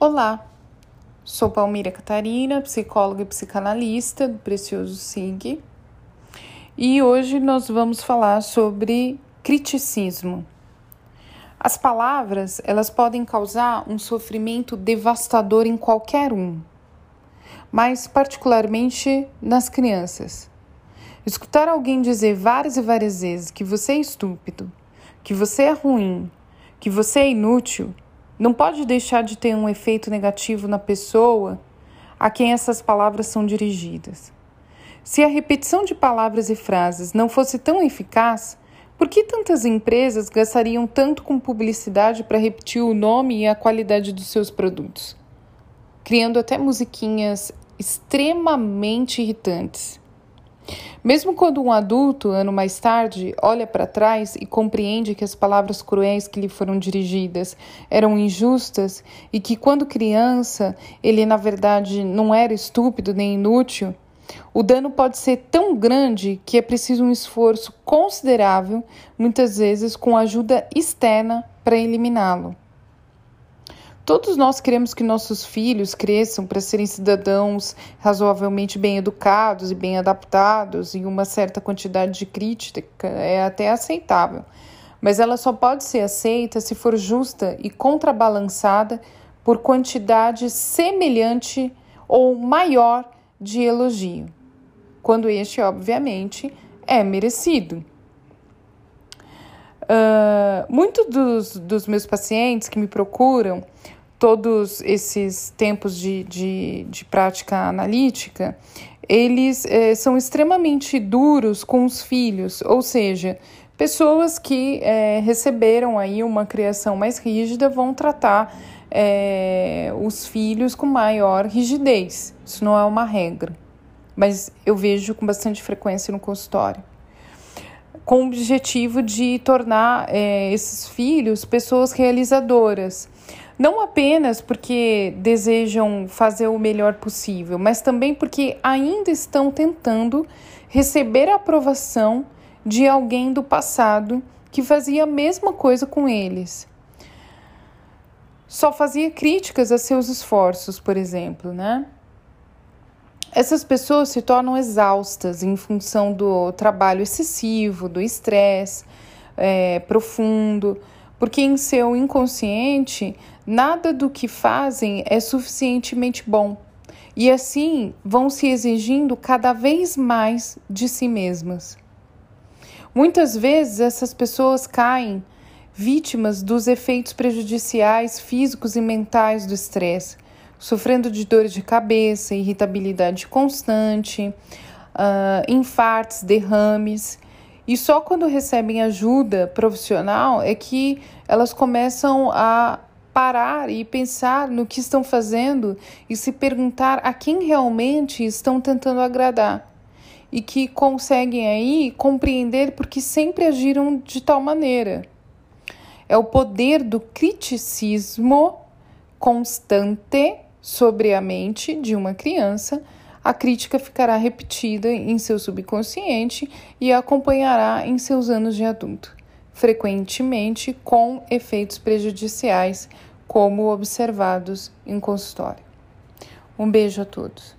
Olá, sou Palmira Catarina, psicóloga e psicanalista do Precioso SIG, e hoje nós vamos falar sobre criticismo. As palavras, elas podem causar um sofrimento devastador em qualquer um, mas particularmente nas crianças. Escutar alguém dizer várias e várias vezes que você é estúpido, que você é ruim, que você é inútil, não pode deixar de ter um efeito negativo na pessoa a quem essas palavras são dirigidas. Se a repetição de palavras e frases não fosse tão eficaz, por que tantas empresas gastariam tanto com publicidade para repetir o nome e a qualidade dos seus produtos? Criando até musiquinhas extremamente irritantes. Mesmo quando um adulto, ano mais tarde, olha para trás e compreende que as palavras cruéis que lhe foram dirigidas eram injustas e que, quando criança, ele na verdade não era estúpido nem inútil, o dano pode ser tão grande que é preciso um esforço considerável, muitas vezes com ajuda externa, para eliminá-lo. Todos nós queremos que nossos filhos cresçam para serem cidadãos razoavelmente bem educados e bem adaptados, e uma certa quantidade de crítica é até aceitável. Mas ela só pode ser aceita se for justa e contrabalançada por quantidade semelhante ou maior de elogio, quando este, obviamente, é merecido. Uh, muitos dos, dos meus pacientes que me procuram todos esses tempos de, de, de prática analítica, eles é, são extremamente duros com os filhos, ou seja, pessoas que é, receberam aí uma criação mais rígida vão tratar é, os filhos com maior rigidez. Isso não é uma regra, mas eu vejo com bastante frequência no consultório. Com o objetivo de tornar esses filhos pessoas realizadoras não apenas porque desejam fazer o melhor possível, mas também porque ainda estão tentando receber a aprovação de alguém do passado que fazia a mesma coisa com eles. Só fazia críticas a seus esforços, por exemplo, né? Essas pessoas se tornam exaustas em função do trabalho excessivo, do estresse é, profundo, porque em seu inconsciente nada do que fazem é suficientemente bom. E assim vão se exigindo cada vez mais de si mesmas. Muitas vezes essas pessoas caem vítimas dos efeitos prejudiciais físicos e mentais do estresse, sofrendo de dores de cabeça, irritabilidade constante, uh, infartos, derrames e só quando recebem ajuda profissional é que elas começam a parar e pensar no que estão fazendo e se perguntar a quem realmente estão tentando agradar. E que conseguem aí compreender porque sempre agiram de tal maneira. É o poder do criticismo constante sobre a mente de uma criança a crítica ficará repetida em seu subconsciente e a acompanhará em seus anos de adulto, frequentemente com efeitos prejudiciais, como observados em consultório. Um beijo a todos.